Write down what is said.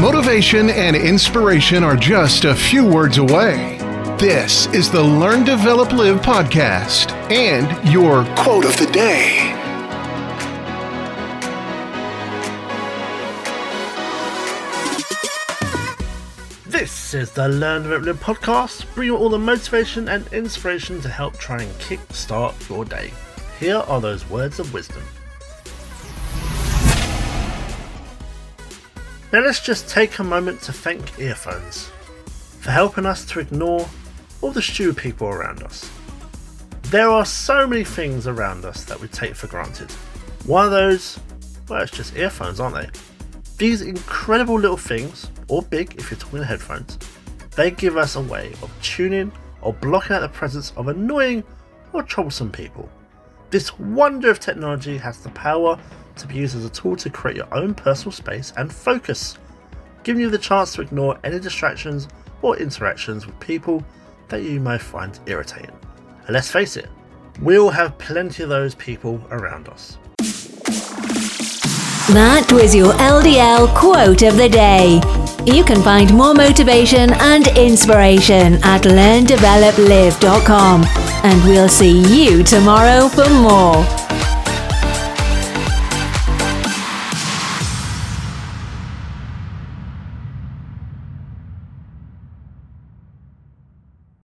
Motivation and inspiration are just a few words away. This is the Learn, Develop, Live podcast and your quote of the day. This is the Learn Develop Live podcast, bringing you all the motivation and inspiration to help try and kick start your day. Here are those words of wisdom. Now let's just take a moment to thank earphones for helping us to ignore all the stupid people around us. There are so many things around us that we take for granted. One of those, well, it's just earphones, aren't they? These incredible little things, or big if you're talking headphones, they give us a way of tuning or blocking out the presence of annoying or troublesome people. This wonder of technology has the power to be used as a tool to create your own personal space and focus, giving you the chance to ignore any distractions or interactions with people that you may find irritating. And let's face it, we all have plenty of those people around us. That was your LDL quote of the day. You can find more motivation and inspiration at learndeveloplive.com. And we'll see you tomorrow for more.